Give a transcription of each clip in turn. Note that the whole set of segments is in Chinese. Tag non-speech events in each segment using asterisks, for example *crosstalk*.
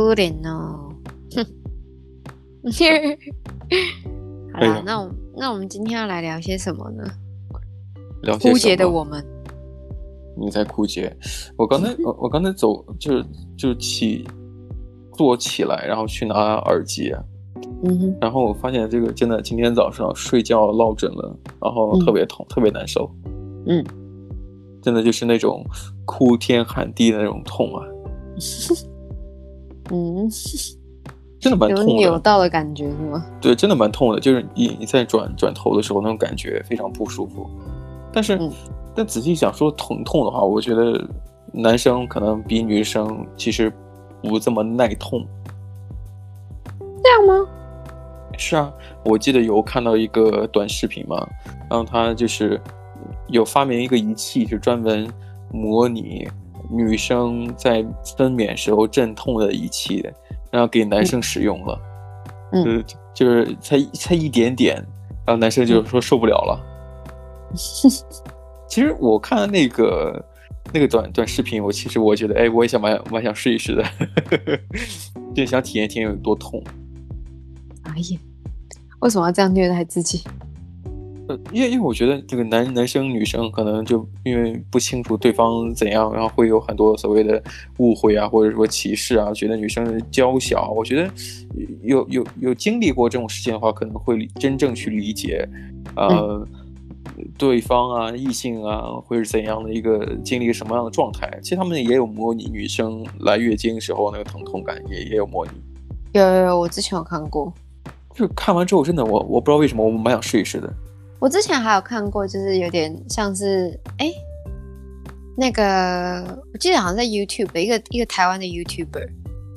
不点哦。哼。好啦，哎、那我那我们今天要来聊些什么呢？枯竭的我们。你在枯竭？我刚才 *laughs* 我我刚才走就是就起坐起来，然后去拿耳机啊。嗯哼。然后我发现这个真的今天早上睡觉落枕了，然后特别痛，嗯、特别难受。嗯。真的就是那种哭天喊地的那种痛啊。*laughs* 嗯。真的蛮痛的，有扭到的感觉是吗？对，真的蛮痛的，就是你你在转转头的时候，那种感觉非常不舒服。但是，嗯、但仔细想说疼痛的话，我觉得男生可能比女生其实不这么耐痛。这样吗？是啊，我记得有看到一个短视频嘛，然后他就是有发明一个仪器，是专门模拟女生在分娩时候阵痛的仪器。然后给男生使用了，嗯，就是就是才才一点点，然后男生就说受不了了。嗯、*laughs* 其实我看那个那个短短视频，我其实我觉得，哎，我也想蛮蛮想试一试的，*laughs* 就想体验体验有多痛。哎呀，为什么要这样虐待自己？因为因为我觉得这个男男生女生可能就因为不清楚对方怎样，然后会有很多所谓的误会啊，或者说歧视啊，觉得女生娇小。我觉得有有有经历过这种事情的话，可能会真正去理解，呃，嗯、对方啊，异性啊，会是怎样的一个经历什么样的状态。其实他们也有模拟女生来月经时候那个疼痛感，也也有模拟。有有有，我之前有看过。就看完之后，真的我我不知道为什么，我蛮想试一试的。我之前还有看过，就是有点像是哎，那个我记得好像在 YouTube 一个一个台湾的 YouTuber，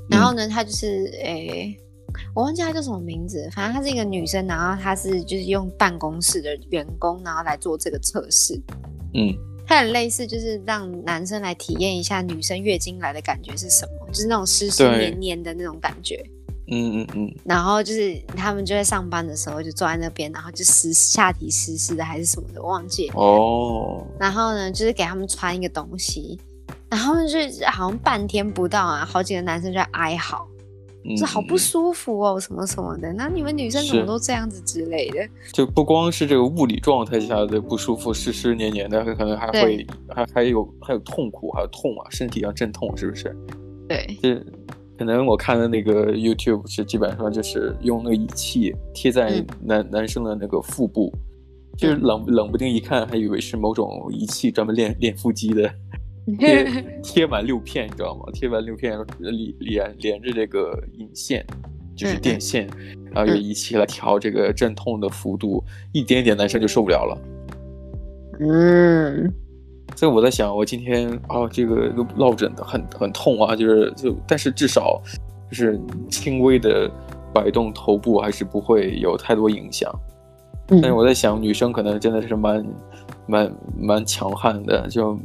然后呢，他就是哎，我忘记他叫什么名字，反正他是一个女生，然后他是就是用办公室的员工，然后来做这个测试，嗯，他很类似，就是让男生来体验一下女生月经来的感觉是什么，就是那种湿湿黏黏的那种感觉。嗯嗯嗯，然后就是他们就在上班的时候就坐在那边，然后就湿下体湿湿的还是什么的，忘记哦。然后呢，就是给他们穿一个东西，然后就好像半天不到啊，好几个男生就在哀嚎，说、嗯、好不舒服哦，什么什么的。那你们女生怎么都这样子之类的？就不光是这个物理状态下的不舒服，湿湿黏黏的，可能还会还还有还有痛苦，还有痛啊，身体要阵痛，是不是？对，这。可能我看的那个 YouTube 是基本上就是用那个仪器贴在男、嗯、男生的那个腹部，就是冷冷不丁一看还以为是某种仪器专门练练腹肌的，*laughs* 贴贴满六片，你知道吗？贴满六片连连连着这个引线，就是电线，嗯、然后用仪器来调这个阵痛的幅度，一点点男生就受不了了。嗯。所以我在想，我今天啊，这个落枕的很很痛啊，就是就，但是至少就是轻微的摆动头部，还是不会有太多影响。嗯、但是我在想，女生可能真的是蛮蛮蛮强悍的，就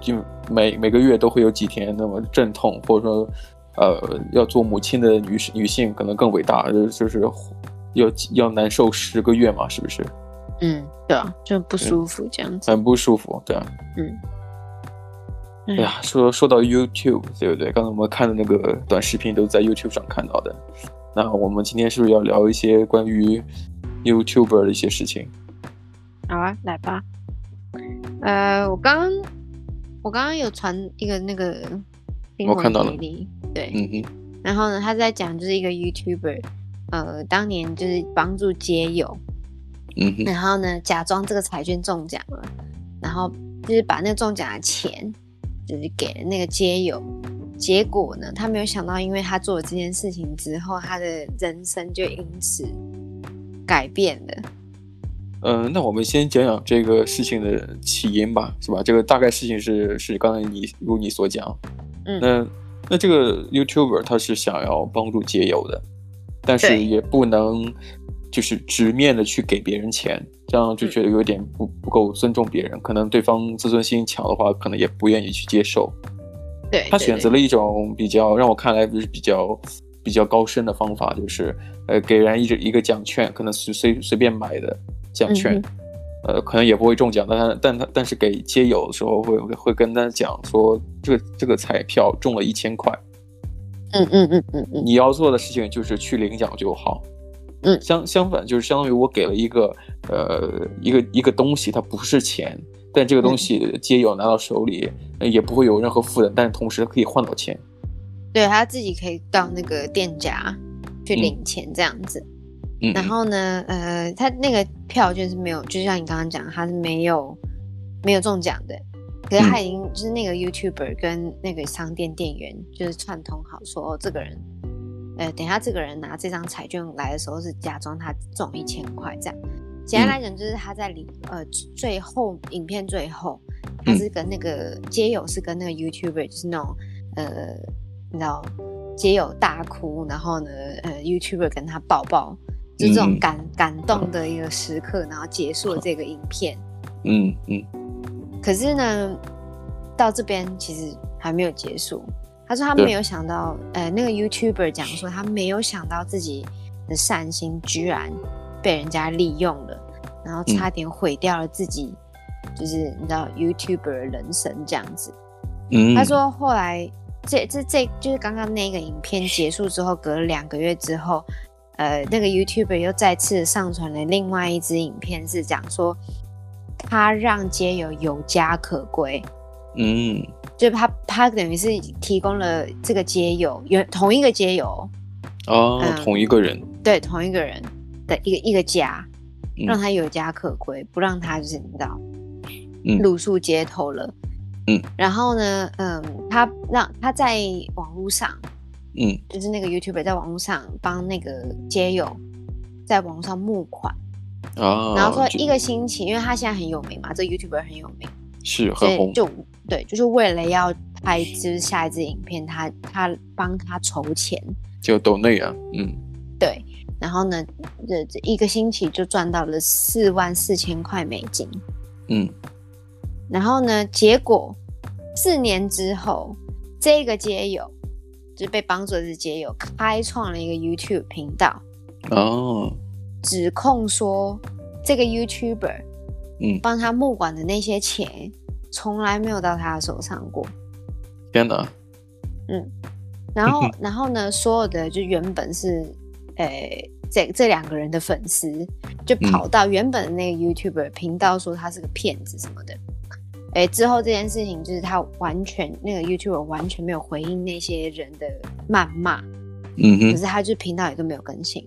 就每每个月都会有几天那么阵痛，或者说呃要做母亲的女女性可能更伟大，就就是要要难受十个月嘛，是不是？嗯，对啊，就不舒服这样子，很不舒服，对啊，嗯，哎呀，说说到 YouTube，对不对？刚才我们看的那个短视频都在 YouTube 上看到的，那我们今天是不是要聊一些关于 YouTuber 的一些事情？好啊，来吧。呃，我刚刚我刚刚有传一个那个，我看到了，对，嗯哼，然后呢，他在讲就是一个 YouTuber，呃，当年就是帮助街友。嗯，然后呢，假装这个彩券中奖了，然后就是把那个中奖的钱，就是给了那个街友。结果呢，他没有想到，因为他做了这件事情之后，他的人生就因此改变了。嗯、呃，那我们先讲讲这个事情的起因吧，是吧？这个大概事情是是刚才你如你所讲，嗯，那那这个 YouTuber 他是想要帮助街友的，但是也不能。就是直面的去给别人钱，这样就觉得有点不不够尊重别人。可能对方自尊心强的话，可能也不愿意去接受。对，他选择了一种比较让我看来就是比较比较高深的方法，就是呃给人一个一个奖券，可能随随随便买的奖券，嗯、呃可能也不会中奖，但但他但是给街友的时候会会跟他讲说这个这个彩票中了一千块，嗯嗯嗯嗯嗯，你要做的事情就是去领奖就好。嗯，相相反就是相当于我给了一个呃一个一个东西，它不是钱，但这个东西街友拿到手里、嗯、也不会有任何负担，但是同时可以换到钱。对，他自己可以到那个店家去领钱这样子。嗯，然后呢，呃，他那个票券是没有，就像你刚刚讲，他是没有没有中奖的。可是他已经就是那个 YouTuber 跟那个商店店员就是串通好，说哦，这个人。呃，等下，这个人拿这张彩券来的时候是假装他中一千块这样。简单来讲，就是他在里呃最后影片最后，他是跟那个街友是跟那个 YouTuber 就是那种呃你知道街友大哭，然后呢呃 YouTuber 跟他抱抱，就这种感感动的一个时刻，然后结束了这个影片。嗯嗯。可是呢，到这边其实还没有结束。他说他没有想到，呃，那个 YouTuber 讲说他没有想到自己的善心居然被人家利用了，然后差点毁掉了自己，嗯、就是你知道 YouTuber 的人生这样子。嗯，他说后来这这这就是刚刚那个影片结束之后，隔了两个月之后，呃，那个 YouTuber 又再次上传了另外一支影片，是讲说他让街友有家可归。嗯。就他，他等于是提供了这个街友，有同一个街友，哦、嗯，同一个人，对，同一个人的一个一个家，嗯、让他有家可归，不让他就是你知道，嗯，露宿街头了，嗯，然后呢，嗯，他让他在网络上，嗯，就是那个 YouTuber 在网络上帮那个街友在网络上募款，哦，然后说一个星期，因为他现在很有名嘛，这 YouTuber 很有名。是很红，就对，就是为了要拍就是下一支影片，他他帮他筹钱，就抖内啊，嗯，对，然后呢，这这一个星期就赚到了四万四千块美金，嗯，然后呢，结果四年之后，这个街友就是被帮助的街友开创了一个 YouTube 频道，哦，指控说这个 YouTuber。嗯，帮他募款的那些钱，从来没有到他的手上过。天哪！嗯，然后，*laughs* 然后呢，所有的就原本是，呃，这这两个人的粉丝，就跑到原本的那个 YouTuber 频道说他是个骗子什么的。哎，之后这件事情就是他完全那个 YouTuber 完全没有回应那些人的谩骂。嗯哼。可是他就频道也都没有更新。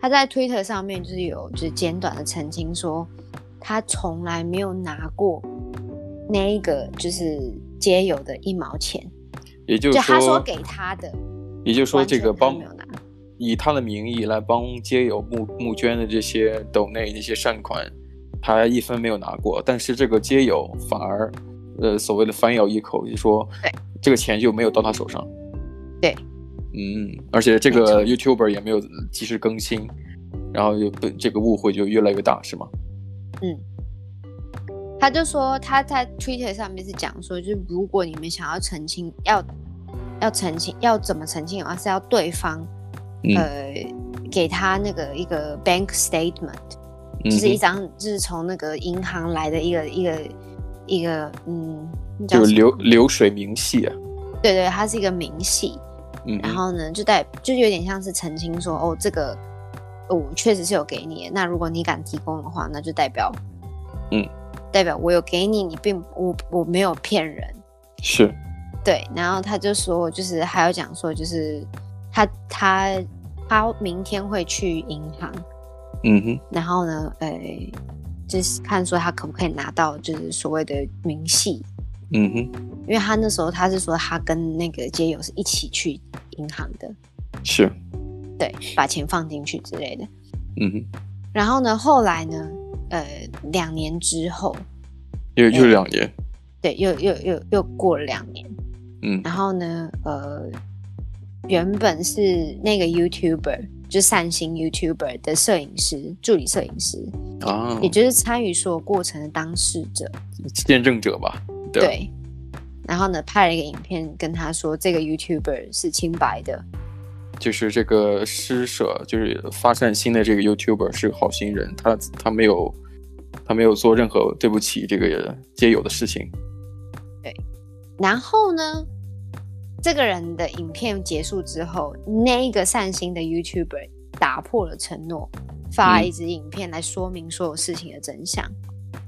他在 Twitter 上面就是有就是简短的澄清说。他从来没有拿过那一个就是街友的一毛钱，也就是他说给他的，也就是说，这个帮以他的名义来帮街友募募捐的这些斗内那些善款，他一分没有拿过，但是这个街友反而呃所谓的反咬一口，就说对这个钱就没有到他手上，对，嗯，而且这个 YouTuber 也没有及时更新，然后就这个误会就越来越大，是吗？嗯，他就说他在 Twitter 上面是讲说，就是如果你们想要澄清，要要澄清，要怎么澄清，而是要对方、嗯、呃给他那个一个 bank statement，、嗯、就是一张就是从那个银行来的一个一个一个嗯，就流流水明细啊。对对，它是一个明细。嗯，然后呢，就带就有点像是澄清说，哦，这个。我确实是有给你，那如果你敢提供的话，那就代表，嗯，代表我有给你，你并我我没有骗人，是，对。然后他就说，就是还有讲说，就是他他他明天会去银行，嗯哼，然后呢，呃，就是看说他可不可以拿到就是所谓的明细，嗯哼，因为他那时候他是说他跟那个街友是一起去银行的，是。对，把钱放进去之类的。嗯哼。然后呢，后来呢，呃，两年之后，又又两年。对，又又又又过了两年。嗯。然后呢，呃，原本是那个 YouTuber，就三星 YouTuber 的摄影师，助理摄影师啊，也就是参与所有过程的当事者、见证者吧。对。对。然后呢，拍了一个影片跟他说，这个 YouTuber 是清白的。就是这个施舍，就是发善心的这个 YouTuber 是个好心人，他他没有他没有做任何对不起这个街友的事情。对，然后呢，这个人的影片结束之后，那一个善心的 YouTuber 打破了承诺，发了一支影片来说明所有事情的真相。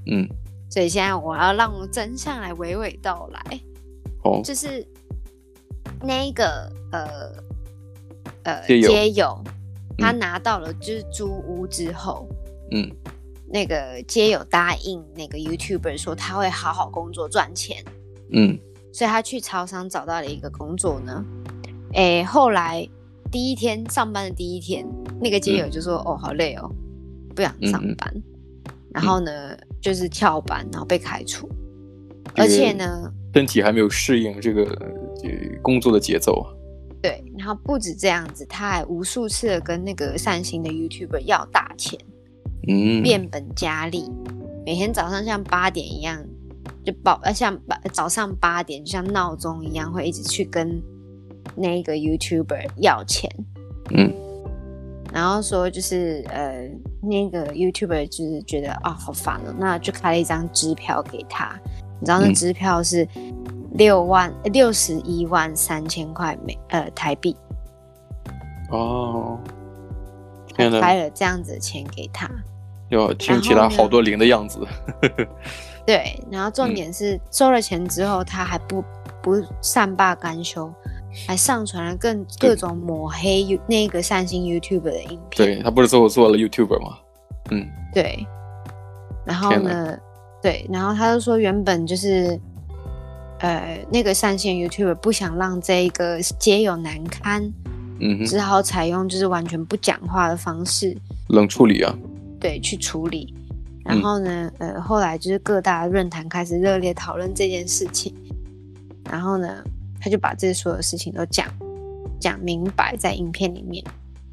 嗯，所以现在我要让真相来娓娓道来。哦，就是那一个呃呃街友，他拿到了就是租屋之后，嗯，那个街友答应那个 YouTuber 说他会好好工作赚钱，嗯。所以他去超商找到了一个工作呢，诶，后来第一天上班的第一天，那个街友就说：“嗯、哦，好累哦，不想上班。嗯”然后呢，嗯、就是跳班，然后被开除，而且呢，身体还没有适应这个工作的节奏。对，然后不止这样子，他还无数次的跟那个善心的 YouTuber 要大钱，嗯，变本加厉，每天早上像八点一样。就报呃，像八早上八点，就像闹钟一样，会一直去跟那个 YouTuber 要钱。嗯，然后说就是呃，那个 YouTuber 就是觉得啊、哦，好烦哦，那就开了一张支票给他。你知道那支票是六万六十一万三千块美呃台币。哦，拍了这样子的钱给他，哟，听起来好多零的样子。*laughs* 对，然后重点是、嗯、收了钱之后，他还不不善罢甘休，还上传了更各种抹黑那个善心 YouTuber 的影片。对，他不是最后做了 YouTuber 吗？嗯，对。然后呢？对，然后他就说，原本就是呃那个上线 YouTuber 不想让这个街友难堪，嗯哼，只好采用就是完全不讲话的方式，冷处理啊。对，去处理。然后呢，呃，后来就是各大论坛开始热烈讨论这件事情，然后呢，他就把这所有事情都讲讲明白在影片里面，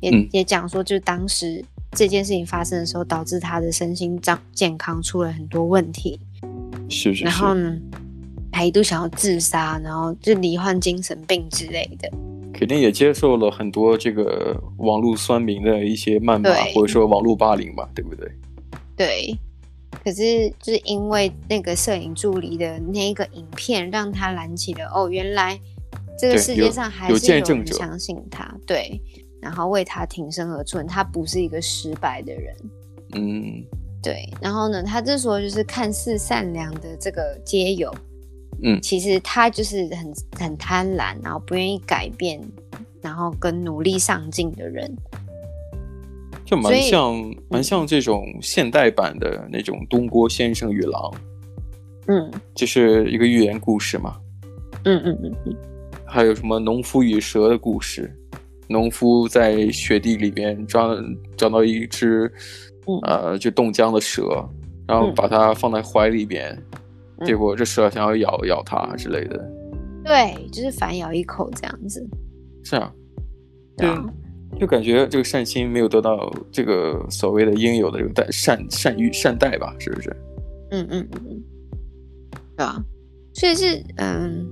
也、嗯、也讲说，就是当时这件事情发生的时候，导致他的身心健健康出了很多问题，是是是，然后呢，还一度想要自杀，然后就罹患精神病之类的，肯定也接受了很多这个网络酸民的一些谩骂，或者说网络霸凌吧，对不对？对，可是就是因为那个摄影助理的那一个影片，让他燃起了哦，原来这个世界上还是有人相信他，对，然后为他挺身而出，他不是一个失败的人，嗯，对，然后呢，他这时候就是看似善良的这个街友，嗯，其实他就是很很贪婪，然后不愿意改变，然后跟努力上进的人。就蛮像，蛮像这种现代版的那种东郭先生与狼，嗯，就是一个寓言故事嘛，嗯嗯嗯嗯，还有什么农夫与蛇的故事，农夫在雪地里边抓找到一只，嗯、呃，就冻僵的蛇，然后把它放在怀里边，嗯、结果这蛇想要咬咬它之类的，对，就是反咬一口这样子，是啊，对。就感觉这个善心没有得到这个所谓的应有的这个待善善于善待吧，是不是？嗯嗯嗯嗯，对啊，所以是嗯，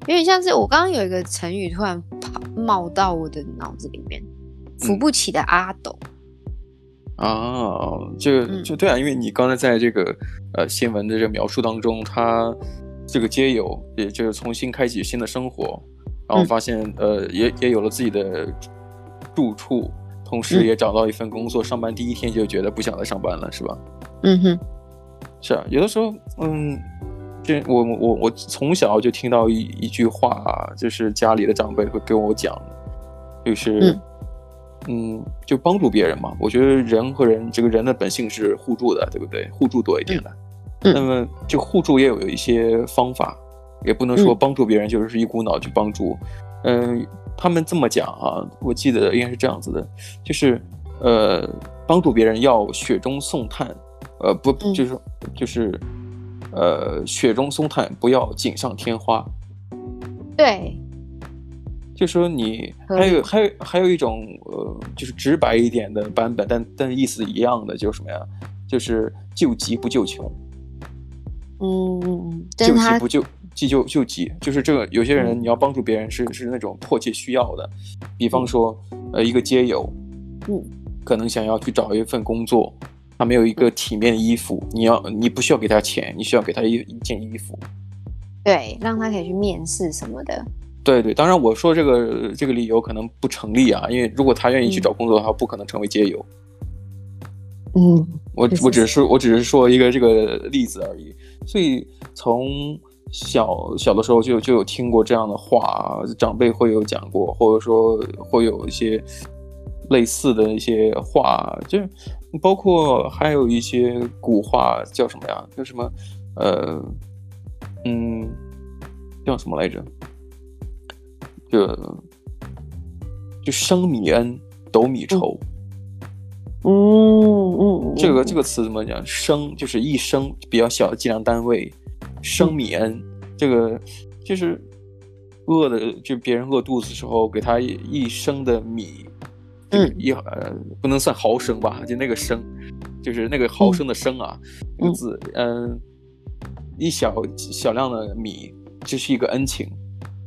有点像是我刚刚有一个成语突然跑冒到我的脑子里面，扶不起的阿斗。嗯、啊，这个就对啊，因为你刚才在这个呃新闻的这个描述当中，他这个街友也就是重新开启新的生活。然后发现，嗯、呃，也也有了自己的住处，同时也找到一份工作。嗯、上班第一天就觉得不想再上班了，是吧？嗯哼，是啊。有的时候，嗯，这我我我从小就听到一一句话，就是家里的长辈会跟我讲，就是，嗯，嗯，就帮助别人嘛。我觉得人和人这个人的本性是互助的，对不对？互助多一点的。嗯、那么，就互助也有有一些方法。也不能说帮助别人就是一股脑去帮助，嗯、呃，他们这么讲啊，我记得应该是这样子的，就是呃，帮助别人要雪中送炭，呃，不，就是、嗯、就是，呃，雪中送炭，不要锦上添花。对，就说你还有还有还有一种呃，就是直白一点的版本，但但意思一样的，就是什么呀？就是救急不救穷。嗯，救急不救。急救救急，就是这个。有些人你要帮助别人是，是是那种迫切需要的。比方说，呃，一个街友，嗯，可能想要去找一份工作，他没有一个体面的衣服，你要你不需要给他钱，你需要给他一一件衣服，对，让他可以去面试什么的。对对，当然我说这个这个理由可能不成立啊，因为如果他愿意去找工作的话，嗯、不可能成为街友。嗯，我我只是我只是说一个这个例子而已。所以从小小的时候就就有听过这样的话，长辈会有讲过，或者说会有一些类似的一些话，就包括还有一些古话叫什么呀？叫什么？呃，嗯，叫什么来着？就就升米恩，斗米仇。嗯嗯，嗯，这个这个词怎么讲？升就是一升比较小的计量单位，升米恩，嗯、这个就是饿的，就别人饿肚子的时候，给他一,升的米，嗯，一呃不能算毫升吧，就那个升，就是那个毫升的升啊，这个字，嗯，一小小量的米，这是一个恩情。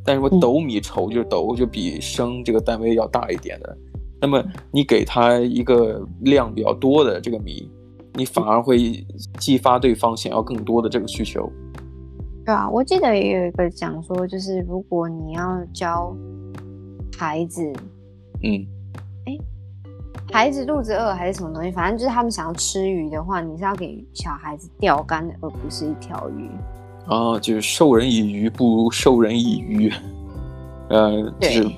但是我斗米稠，就是斗就比升这个单位要大一点的，那么你给他一个量比较多的这个米，你反而会激发对方想要更多的这个需求。对啊，我记得也有一个讲说，就是如果你要教孩子，嗯，哎，孩子肚子饿还是什么东西，反正就是他们想要吃鱼的话，你是要给小孩子钓竿的，而不是一条鱼。啊，就是授人以鱼不如授人以渔，呃，就是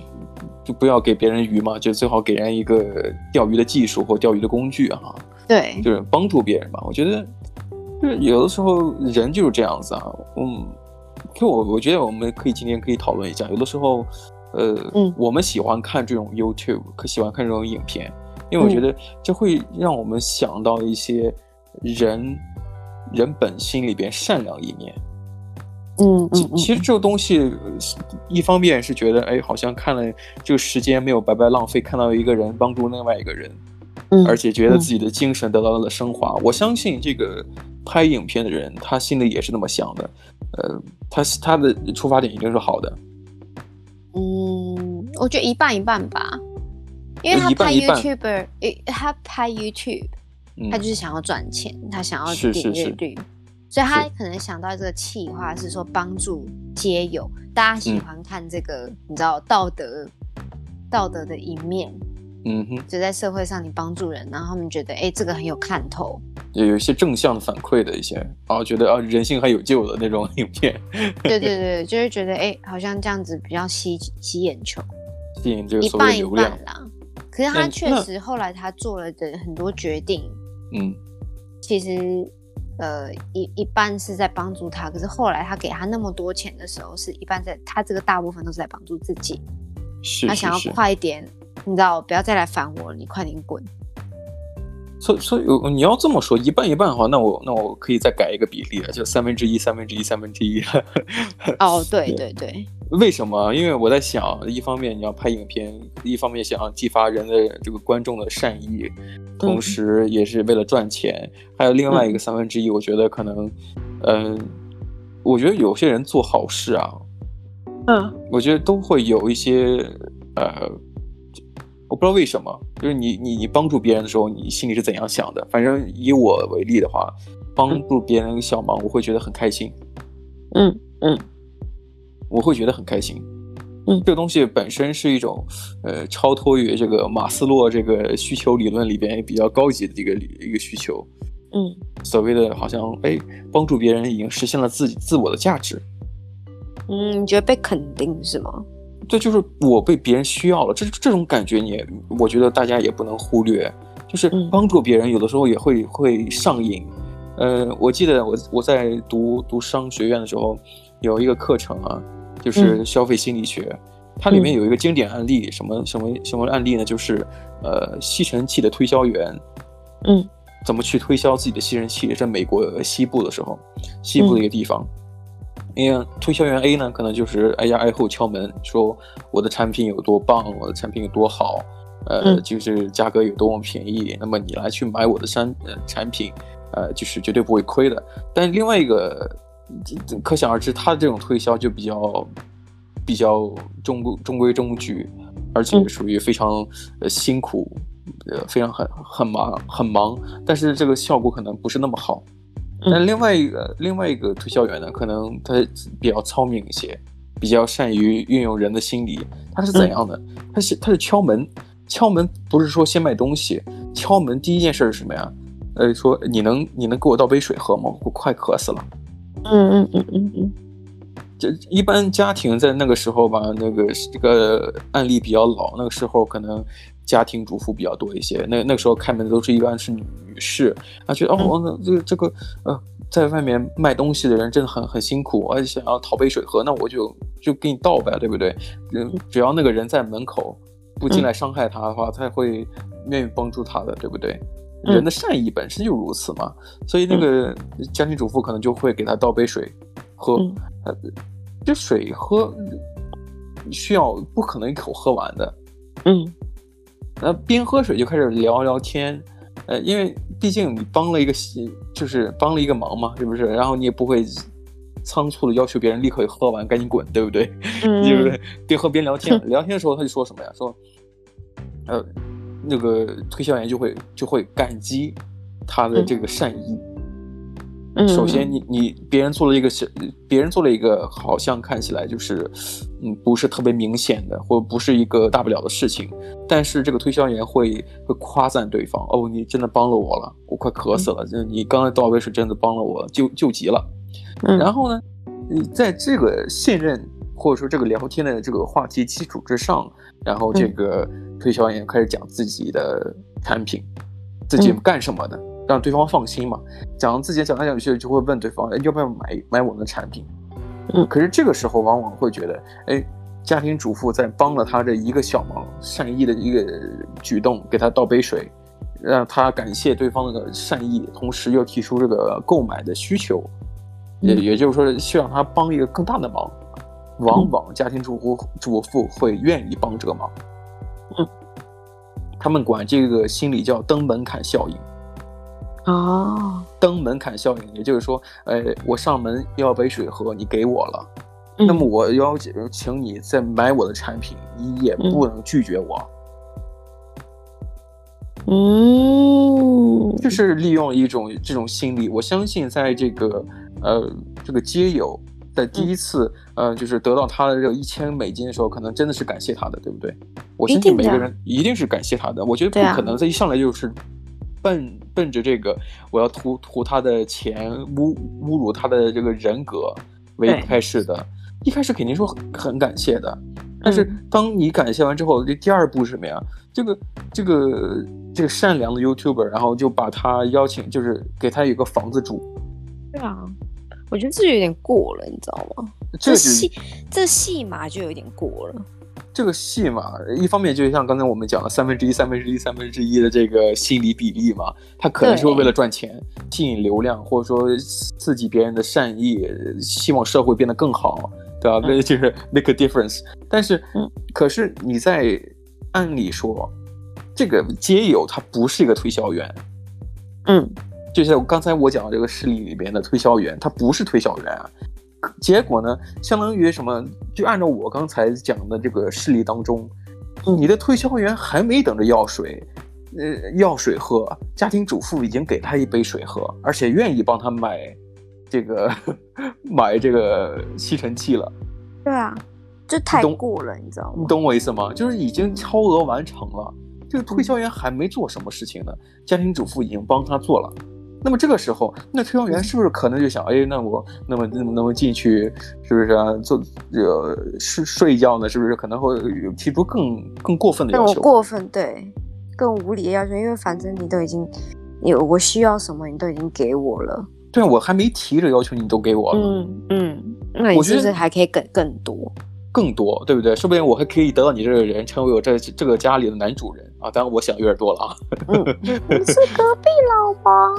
就不要给别人鱼嘛，就最好给人一个钓鱼的技术或钓鱼的工具哈。对，就是帮助别人嘛。我觉得，就是有的时候人就是这样子啊。嗯，就我我觉得我们可以今天可以讨论一下，有的时候，呃，嗯，我们喜欢看这种 YouTube，可喜欢看这种影片，因为我觉得这会让我们想到一些人人本心里边善良一面。嗯，其其实这个东西，一方面是觉得，哎，好像看了这个时间没有白白浪费，看到一个人帮助另外一个人，嗯，而且觉得自己的精神得到了升华。我相信这个拍影片的人，他心里也是那么想的，呃，他他的出发点一定是好的。嗯，我觉得一半一半吧，因为他拍 YouTuber，他拍 YouTube，他就是想要赚钱，他想要点阅率。所以他可能想到这个企划是说帮助街友，大家喜欢看这个，嗯、你知道道德道德的一面，嗯哼，就在社会上你帮助人，然后他们觉得哎这个很有看头，也有一些正向的反馈的一些，然后觉得啊人性还有救的那种影片，对对 *laughs* 对，就是觉得哎好像这样子比较吸吸眼球，吸引这个所谓流量一半一半啦。可是他确实后来他做了的很多决定，嗯，其实。呃，一一半是在帮助他，可是后来他给他那么多钱的时候，是一半在他这个大部分都是在帮助自己。是，是，是，他想要快一点，你知道，不要再来烦我了，你快点滚。所以，所以你要这么说，一半一半的话，那我那我可以再改一个比例啊，就三分之一，三分之一，三分之一。哦，*laughs* 对对对。为什么？因为我在想，一方面你要拍影片，一方面想要激发人的这个观众的善意，同时也是为了赚钱。嗯、还有另外一个三分之一，我觉得可能，嗯、呃，我觉得有些人做好事啊，嗯，我觉得都会有一些，呃，我不知道为什么，就是你你你帮助别人的时候，你心里是怎样想的？反正以我为例的话，帮助别人小忙，我会觉得很开心。嗯嗯。我会觉得很开心，嗯，这个东西本身是一种，呃，超脱于这个马斯洛这个需求理论里边比较高级的一个一个需求，嗯，所谓的好像哎，帮助别人已经实现了自己自我的价值，嗯，你觉得被肯定是吗？对，就是我被别人需要了，这这种感觉你，我觉得大家也不能忽略，就是帮助别人有的时候也会会上瘾，呃，我记得我我在读读商学院的时候有一个课程啊。就是消费心理学，嗯、它里面有一个经典案例，什么什么什么案例呢？就是呃，吸尘器的推销员，嗯，怎么去推销自己的吸尘器？在美国西部的时候，西部的一个地方，因为、嗯、推销员 A 呢，可能就是挨家挨户敲门，说我的产品有多棒，我的产品有多好，呃，嗯、就是价格有多么便宜，那么你来去买我的产呃产品，呃，就是绝对不会亏的。但另外一个。可想而知，他的这种推销就比较比较中规中规中矩，而且属于非常呃辛苦，呃非常很很忙很忙，但是这个效果可能不是那么好。那另外一个另外一个推销员呢，可能他比较聪明一些，比较善于运用人的心理。他是怎样的？嗯、他是他是敲门，敲门不是说先卖东西，敲门第一件事是什么呀？呃，说你能你能给我倒杯水喝吗？我快渴死了。嗯嗯嗯嗯嗯。这一般家庭在那个时候吧，那个这个案例比较老，那个时候可能家庭主妇比较多一些。那那个时候开门的都是一般是女士，啊，觉得哦，这个这个呃，在外面卖东西的人真的很很辛苦，而且想要讨杯水喝，那我就就给你倒呗，对不对？嗯，只要那个人在门口不进来伤害他的话，他会愿意帮助他的，对不对？人的善意本身就如此嘛，所以那个家庭主妇可能就会给他倒杯水喝，呃，这水喝需要不可能一口喝完的，嗯，那边喝水就开始聊聊天，呃，因为毕竟你帮了一个就是帮了一个忙嘛，是不是？然后你也不会仓促的要求别人立刻喝完，赶紧滚，对不对？*laughs* 嗯，对不对？边喝边聊天，聊天的时候他就说什么呀？说，呃。那个推销员就会就会感激他的这个善意。嗯，首先你你别人做了一个小，别人做了一个好像看起来就是嗯不是特别明显的，或不是一个大不了的事情，但是这个推销员会会夸赞对方哦，你真的帮了我了，我快渴死了，嗯，你刚才倒杯水真的帮了我，救救急了。嗯，然后呢，你在这个信任或者说这个聊天的这个话题基础之上，然后这个。嗯推销员开始讲自己的产品，自己干什么的，嗯、让对方放心嘛。讲自己讲来讲去，就会问对方，哎，要不要买买我们的产品？嗯，可是这个时候往往会觉得，哎，家庭主妇在帮了他这一个小忙，善意的一个举动，给他倒杯水，让他感谢对方的善意，同时又提出这个购买的需求，也、嗯、也就是说，希望他帮一个更大的忙。往往家庭主妇主妇会愿意帮这个忙。嗯，他们管这个心理叫登门槛效应。哦，登门槛效应，也就是说，呃，我上门要杯水喝，你给我了，嗯、那么我要请你再买我的产品，你也不能拒绝我。嗯，就是利用一种这种心理，我相信在这个呃这个街友。在第一次，嗯、呃，就是得到他的这个一千美金的时候，可能真的是感谢他的，对不对？我相信每个人一定是感谢他的。的我觉得不可能在一上来就是奔、啊、奔着这个我要图图他的钱，侮侮辱他的这个人格为开始的。一开始肯定说很，感谢的，但是当你感谢完之后，这第二步是什么呀？这个这个这个善良的 YouTuber，然后就把他邀请，就是给他一个房子住。对啊。我觉得这有点过了，你知道吗？这戏这戏码就有点过了。这个戏嘛，一方面就像刚才我们讲的三分之一、三分之一、三分之一的这个心理比例嘛，他可能是为了赚钱、吸引流量，或者说刺激别人的善意，希望社会变得更好，对吧？那、嗯、*laughs* 就是 make a difference。但是，嗯，可是你在按理说，这个街友他不是一个推销员，嗯。就像刚才我讲的这个事例里边的推销员，他不是推销员啊。结果呢，相当于什么？就按照我刚才讲的这个事例当中，你的推销员还没等着要水，呃，要水喝，家庭主妇已经给他一杯水喝，而且愿意帮他买这个 *laughs* 买这个吸尘器了。对啊，这太过了，你，你知道吗？你懂我意思吗？就是已经超额完成了，这个推销员还没做什么事情呢，家庭主妇已经帮他做了。那么这个时候，那推销员是不是可能就想，哎，那我那么那么那么进去，是不是啊？做呃睡睡觉呢？是不是可能会提出更更过分的要求？过分，对，更无理的要求，因为反正你都已经有我需要什么，你都已经给我了。对啊，我还没提这要求，你都给我了。嗯嗯，那你是不是还可以给更多？更多，对不对？说不定我还可以得到你这个人，成为我这这个家里的男主人啊！当然，我想有点多了啊。嗯，*laughs* 你是隔壁老王。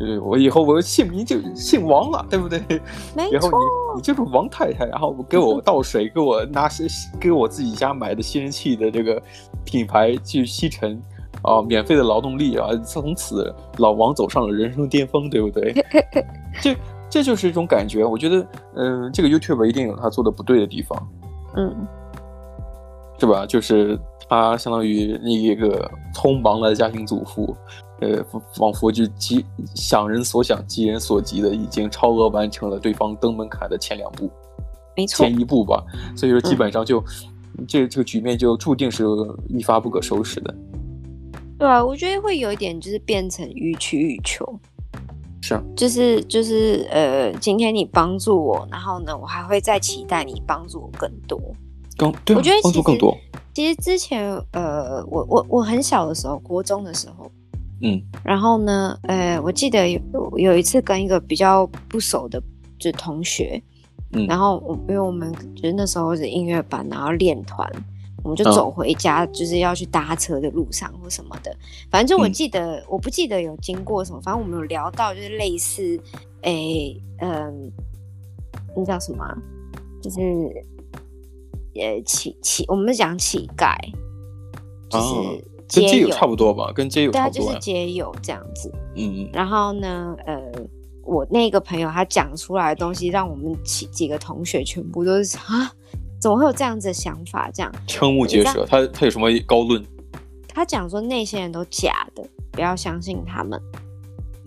对，我以后我姓名就姓王了，对不对？*laughs* 没错。然后你你就是王太太，然后给我倒水，给我拿吸，给我自己家买的吸尘器的这个品牌去吸尘啊，免费的劳动力啊，从此老王走上了人生巅峰，对不对？*laughs* 这这就是一种感觉。我觉得，嗯、呃，这个 YouTuber 一定有他做的不对的地方，嗯，是吧？就是他相当于那一个匆忙的家庭主妇。呃，仿佛就急想人所想，急人所急的，已经超额完成了对方登门槛的前两步，没错，前一步吧。所以说，基本上就、嗯、这这个局面就注定是一发不可收拾的。对啊，我觉得会有一点就是变成予取予求，是啊，就是就是呃，今天你帮助我，然后呢，我还会再期待你帮助我更多，更对、啊，我觉得帮助更多。其实之前呃，我我我很小的时候，国中的时候。嗯，然后呢，呃，我记得有有一次跟一个比较不熟的就同学，嗯，然后我因为我们就是那时候是音乐班，然后练团，我们就走回家，嗯、就是要去搭车的路上或什么的，反正就我记得，嗯、我不记得有经过什么，反正我们有聊到就是类似，诶，嗯，那叫什么？就是呃乞乞，我们讲乞丐，就是。哦跟街友差不多吧，跟街友差不多。对，就是街友这样子。嗯嗯。然后呢，呃，我那个朋友他讲出来的东西，让我们几几个同学全部都是啊，怎么会有这样子的想法？这样瞠目结舌。他他有什么高论？他讲说那些人都假的，不要相信他们。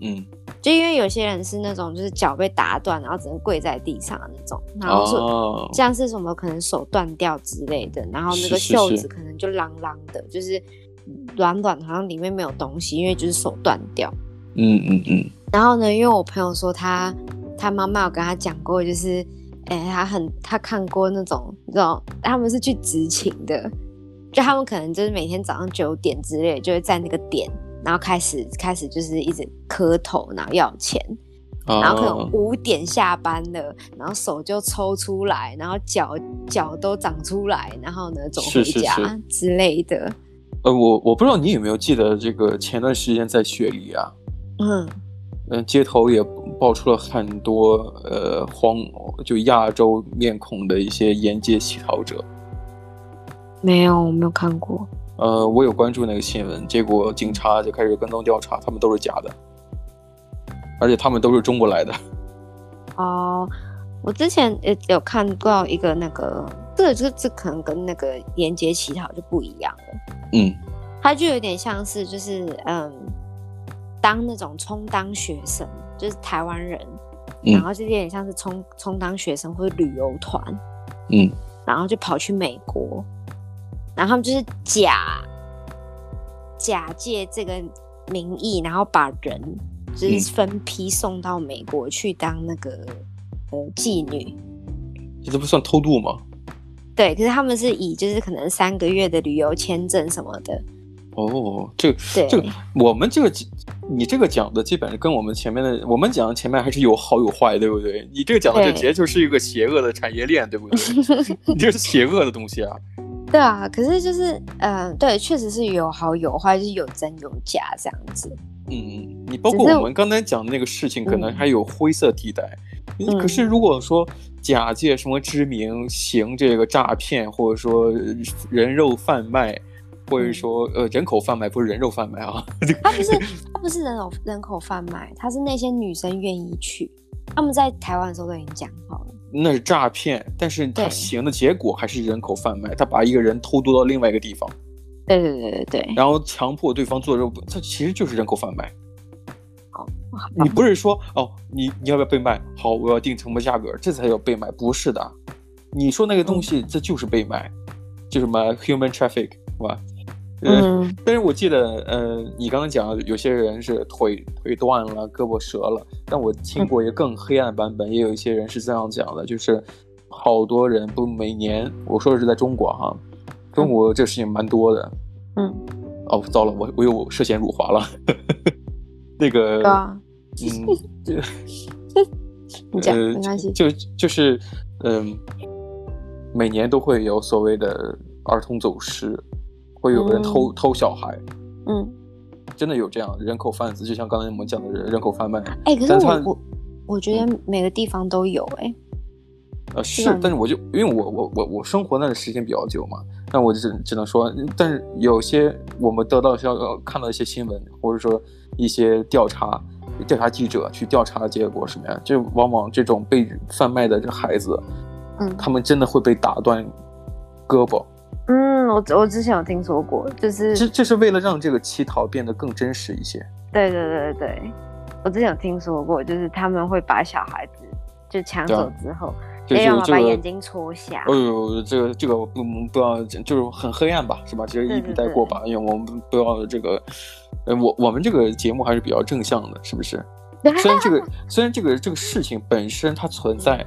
嗯。就因为有些人是那种就是脚被打断，然后只能跪在地上的那种，然后说像是什么可能手断掉之类的，然后那个袖子可能就啷啷的，是是是就是。软软好像里面没有东西，因为就是手断掉。嗯嗯嗯。然后呢，因为我朋友说他他妈妈有跟他讲过，就是哎、欸，他很他看过那种那种他们是去执勤的，就他们可能就是每天早上九点之类，就会在那个点，然后开始开始就是一直磕头，然后要钱，然后可能五点下班了，然后手就抽出来，然后脚脚都长出来，然后呢走回家之类的。是是是呃，我我不知道你有没有记得这个前段时间在雪梨啊，嗯嗯，街头也爆出了很多呃黄就亚洲面孔的一些沿街乞讨者。没有，我没有看过。呃，我有关注那个新闻，结果警察就开始跟踪调查，他们都是假的，而且他们都是中国来的。*laughs* 哦，我之前也有看过一个那个。这个这这可能跟那个沿街乞讨就不一样了。嗯，他就有点像是就是嗯，当那种充当学生，就是台湾人，嗯、然后就有点像是充充当学生或者旅游团，嗯，然后就跑去美国，然后他们就是假假借这个名义，然后把人就是分批送到美国去当那个、呃、妓女。这不算偷渡吗？对，可是他们是以就是可能三个月的旅游签证什么的。哦，这个对这个我们这个你这个讲的基本上跟我们前面的我们讲的前面还是有好有坏，对不对？你这个讲的就直接就是一个邪恶的产业链，对不对？*laughs* 你这是邪恶的东西啊。*laughs* 对啊，可是就是嗯、呃，对，确实是有好有坏，就是有真有假这样子。嗯，你包括我们刚才讲的那个事情，可能还有灰色地带。嗯、可是如果说。假借什么之名行这个诈骗，或者说人肉贩卖，或者说呃人口贩卖，不是人肉贩卖啊。*laughs* 他不是他不是人口人口贩卖，他是那些女生愿意去。他们在台湾的时候都已经讲好了，那是诈骗，但是他行的结果还是人口贩卖，他把一个人偷渡到另外一个地方。对对对对对。然后强迫对方做肉，这其实就是人口贩卖。*laughs* 你不是说哦，你你要不要被卖？好，我要定什么价格，这才叫被卖。不是的，你说那个东西，这就是被卖，就什么 human traffic，是吧？嗯。但是我记得，呃，你刚刚讲有些人是腿腿断了，胳膊折了，但我听过一个更黑暗版本，也有一些人是这样讲的，就是好多人不每年，我说的是在中国哈，中国这事情蛮多的。嗯。哦，糟了，我我又涉嫌辱华了。*laughs* 那个。嗯，这你讲没关系，就就是嗯，每年都会有所谓的儿童走失，会有人偷、嗯、偷小孩，嗯，真的有这样人口贩子，就像刚才我们讲的人人口贩卖。哎、欸，可是我我我觉得每个地方都有哎、欸，呃是，但是我就因为我我我我生活那个时间比较久嘛，那我就只只能说，但是有些我们得到消看到一些新闻，或者说一些调查。调查记者去调查的结果什么呀？就往往这种被贩卖的这孩子，嗯，他们真的会被打断胳膊。嗯，我我之前有听说过，就是这这是为了让这个乞讨变得更真实一些。对对对对，我之前有听说过，就是他们会把小孩子就抢走之后，就要把眼睛戳瞎。哎呦，这个这个我们不要，就是很黑暗吧，是吧？其实一笔带过吧，因为我们不要这个，呃，我我们这个节目还是比较正向的，是不是？虽然这个 *laughs* 虽然这个这个事情本身它存在。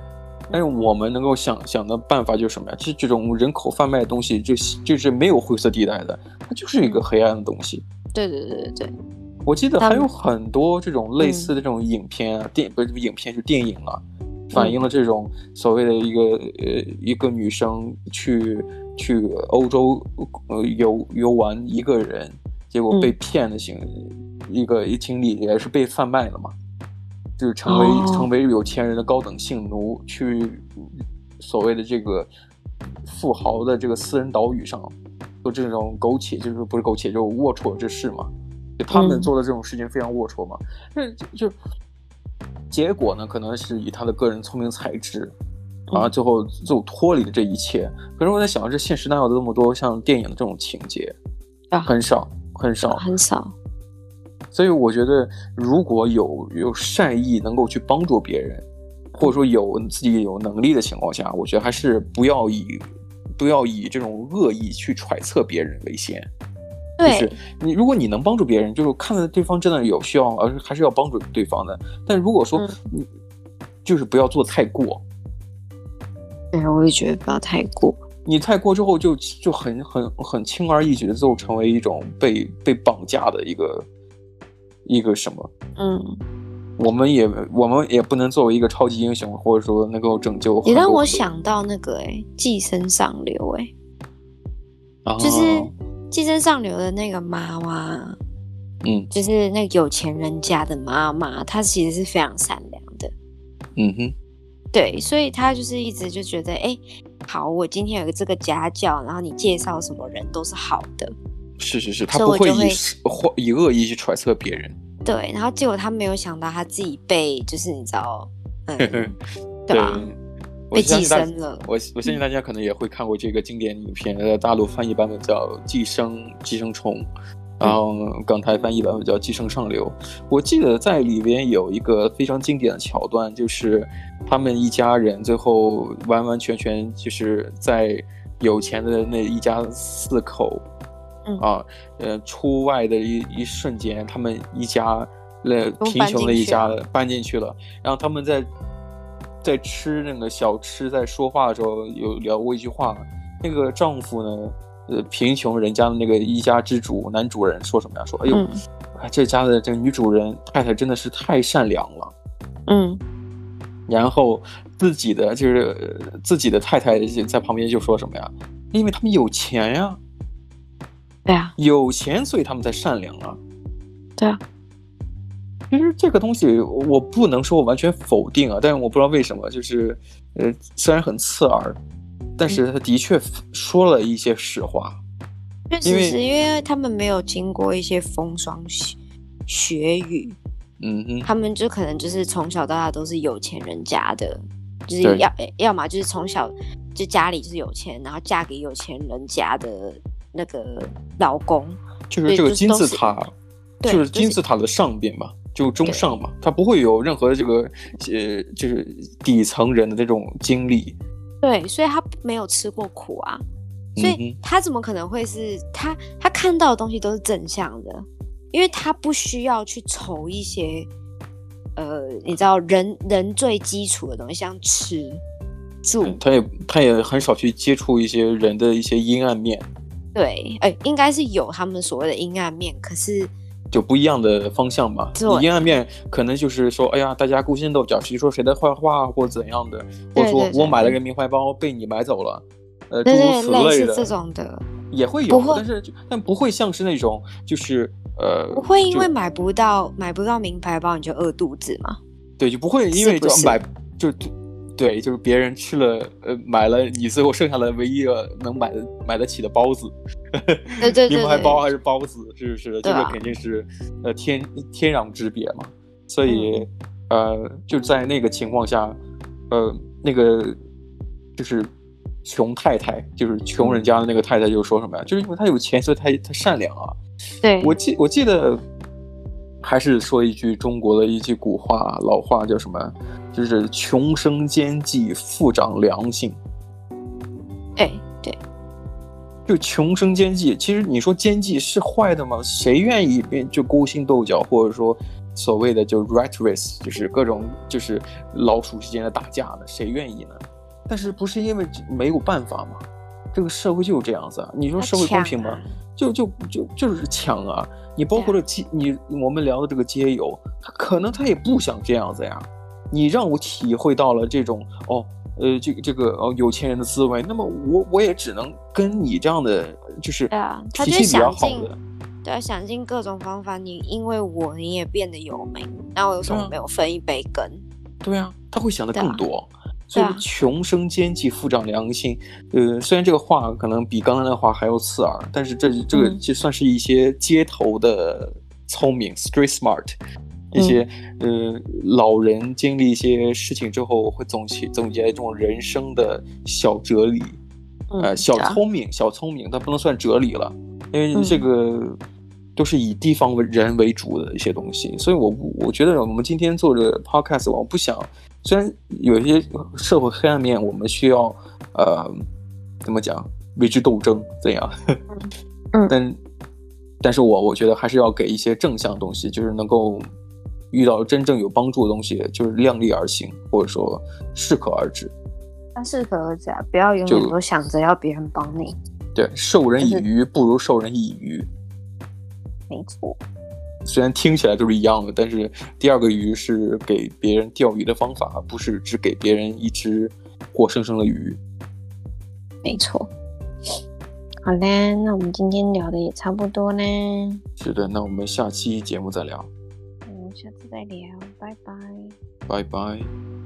但是我们能够想想的办法就是什么呀？其实这种人口贩卖的东西就就是没有灰色地带的，它就是一个黑暗的东西。对对对对对，我记得还有很多这种类似的这种影片啊，电不是影片，是电影啊，反映了这种所谓的一个呃一个女生去去欧洲呃游游玩一个人，结果被骗的行一个一经历也是被贩卖了嘛。就是成为、oh. 成为有钱人的高等性奴，去所谓的这个富豪的这个私人岛屿上做这种苟且，就是不是苟且，就是龌龊之事嘛。就他们做的这种事情非常龌龊嘛。那、嗯、就，就结果呢，可能是以他的个人聪明才智，啊，最后就脱离了这一切。可是我在想，这现实哪有这么多像电影的这种情节？啊，很少，很少，很少。所以我觉得，如果有有善意能够去帮助别人，或者说有自己有能力的情况下，我觉得还是不要以不要以这种恶意去揣测别人为先。对，就是你如果你能帮助别人，就是看到对方真的有需要，而还是要帮助对方的。但如果说你、嗯、就是不要做太过。对，我也觉得不要太过。你太过之后就，就就很很很轻而易举的就成为一种被被绑架的一个。一个什么？嗯，我们也我们也不能作为一个超级英雄，或者说能够拯救。你让我想到那个哎、欸，寄生上流哎、欸，就是寄生上流的那个妈妈，嗯，就是那个有钱人家的妈妈，她其实是非常善良的。嗯哼，对，所以她就是一直就觉得，哎，好，我今天有个这个家教，然后你介绍什么人都是好的。是是是，他不会以会以恶意去揣测别人。对，然后结果他没有想到他自己被，就是你知道，嗯，*laughs* 对吧？被寄生了。我我相信大家可能也会看过这个经典影片，在大陆翻译版本叫《寄生寄生虫》，然后港台翻译版本叫《寄生上流》。我记得在里边有一个非常经典的桥段，就是他们一家人最后完完全全就是在有钱的那一家四口。啊，呃，出外的一一瞬间，他们一家，那，贫穷的一家搬进去了。然后他们在在吃那个小吃，在说话的时候有聊过一句话。那个丈夫呢，呃，贫穷人家的那个一家之主男主人说什么呀？说，哎呦，嗯、这家的这个女主人太太真的是太善良了。嗯。然后自己的就是自己的太太在旁边就说什么呀？因为他们有钱呀。对啊，有钱，所以他们才善良啊。对啊，其实这个东西我不能说我完全否定啊，但是我不知道为什么，就是呃，虽然很刺耳，但是他的确说了一些实话。确实是因为他们没有经过一些风霜雪雨，嗯哼，他们就可能就是从小到大都是有钱人家的，就是要要么就是从小就家里就是有钱，然后嫁给有钱人家的。那个老公就是这个金字塔，就是、就是金字塔的上边嘛，就中上嘛，他不会有任何这个呃，就是底层人的这种经历。对，所以他没有吃过苦啊，所以他怎么可能会是他？他看到的东西都是正向的，因为他不需要去愁一些呃，你知道人人最基础的东西，像吃住，他也他也很少去接触一些人的一些阴暗面。对，哎，应该是有他们所谓的阴暗面，可是就不一样的方向吧。你阴暗面可能就是说，哎呀，大家勾心斗角，谁说谁的坏话，或者怎样的，或者说我买了个名牌包被你买走了，呃，诸如此类的这种的也会有，但是但不会像是那种就是呃，不会因为买不到买不到名牌包你就饿肚子吗？对，就不会因为就买就。对，就是别人吃了，呃，买了你最后剩下的唯一的能买的买得起的包子，对对 *laughs* 对，名牌包还是包子，是不是？这个肯定是，呃，天天壤之别嘛。所以，呃，就在那个情况下，呃，那个就是穷太太，就是穷人家的那个太太，就说什么呀？就是因为他有钱，所以他他善良啊。对，我记我记得还是说一句中国的一句古话老话叫什么？就是穷生奸计，富长良心。哎，对，就穷生奸计。其实你说奸计是坏的吗？谁愿意变就勾心斗角，或者说所谓的就 rat race，就是各种就是老鼠之间的打架呢？谁愿意呢？但是不是因为没有办法吗？这个社会就是这样子啊！你说社会公平吗？就就就就是抢啊！你包括这街，你我们聊的这个街友，他可能他也不想这样子呀。你让我体会到了这种哦，呃，这个这个哦，有钱人的滋味。那么我我也只能跟你这样的，就是对啊，他就想尽对啊，想尽各种方法。你因为我你也变得有名，那我有什么没有分一杯羹？对啊，他会想的更多。所以穷生奸计，富长良心。呃，虽然这个话可能比刚才的话还要刺耳，但是这这个就算是一些街头的聪明、嗯、（street smart），一些、嗯、呃老人经历一些事情之后会总结总结这种人生的小哲理，嗯、呃，小聪明、小聪明，但不能算哲理了，因为这个都是以地方为人为主的一些东西。所以我我觉得我们今天做这个 podcast，我不想。虽然有一些社会黑暗面，我们需要，呃，怎么讲，为之斗争，怎样？嗯，但，但是我我觉得还是要给一些正向的东西，就是能够遇到真正有帮助的东西，就是量力而行，或者说适可而止。那适可而止啊，不要永远都想着要别人帮你。对，授人以鱼不如授人以渔。没错。虽然听起来都是一样的，但是第二个鱼是给别人钓鱼的方法，不是只给别人一只活生生的鱼。没错。好嘞，那我们今天聊的也差不多啦。是的，那我们下期节目再聊。嗯，下次再聊，拜拜。拜拜。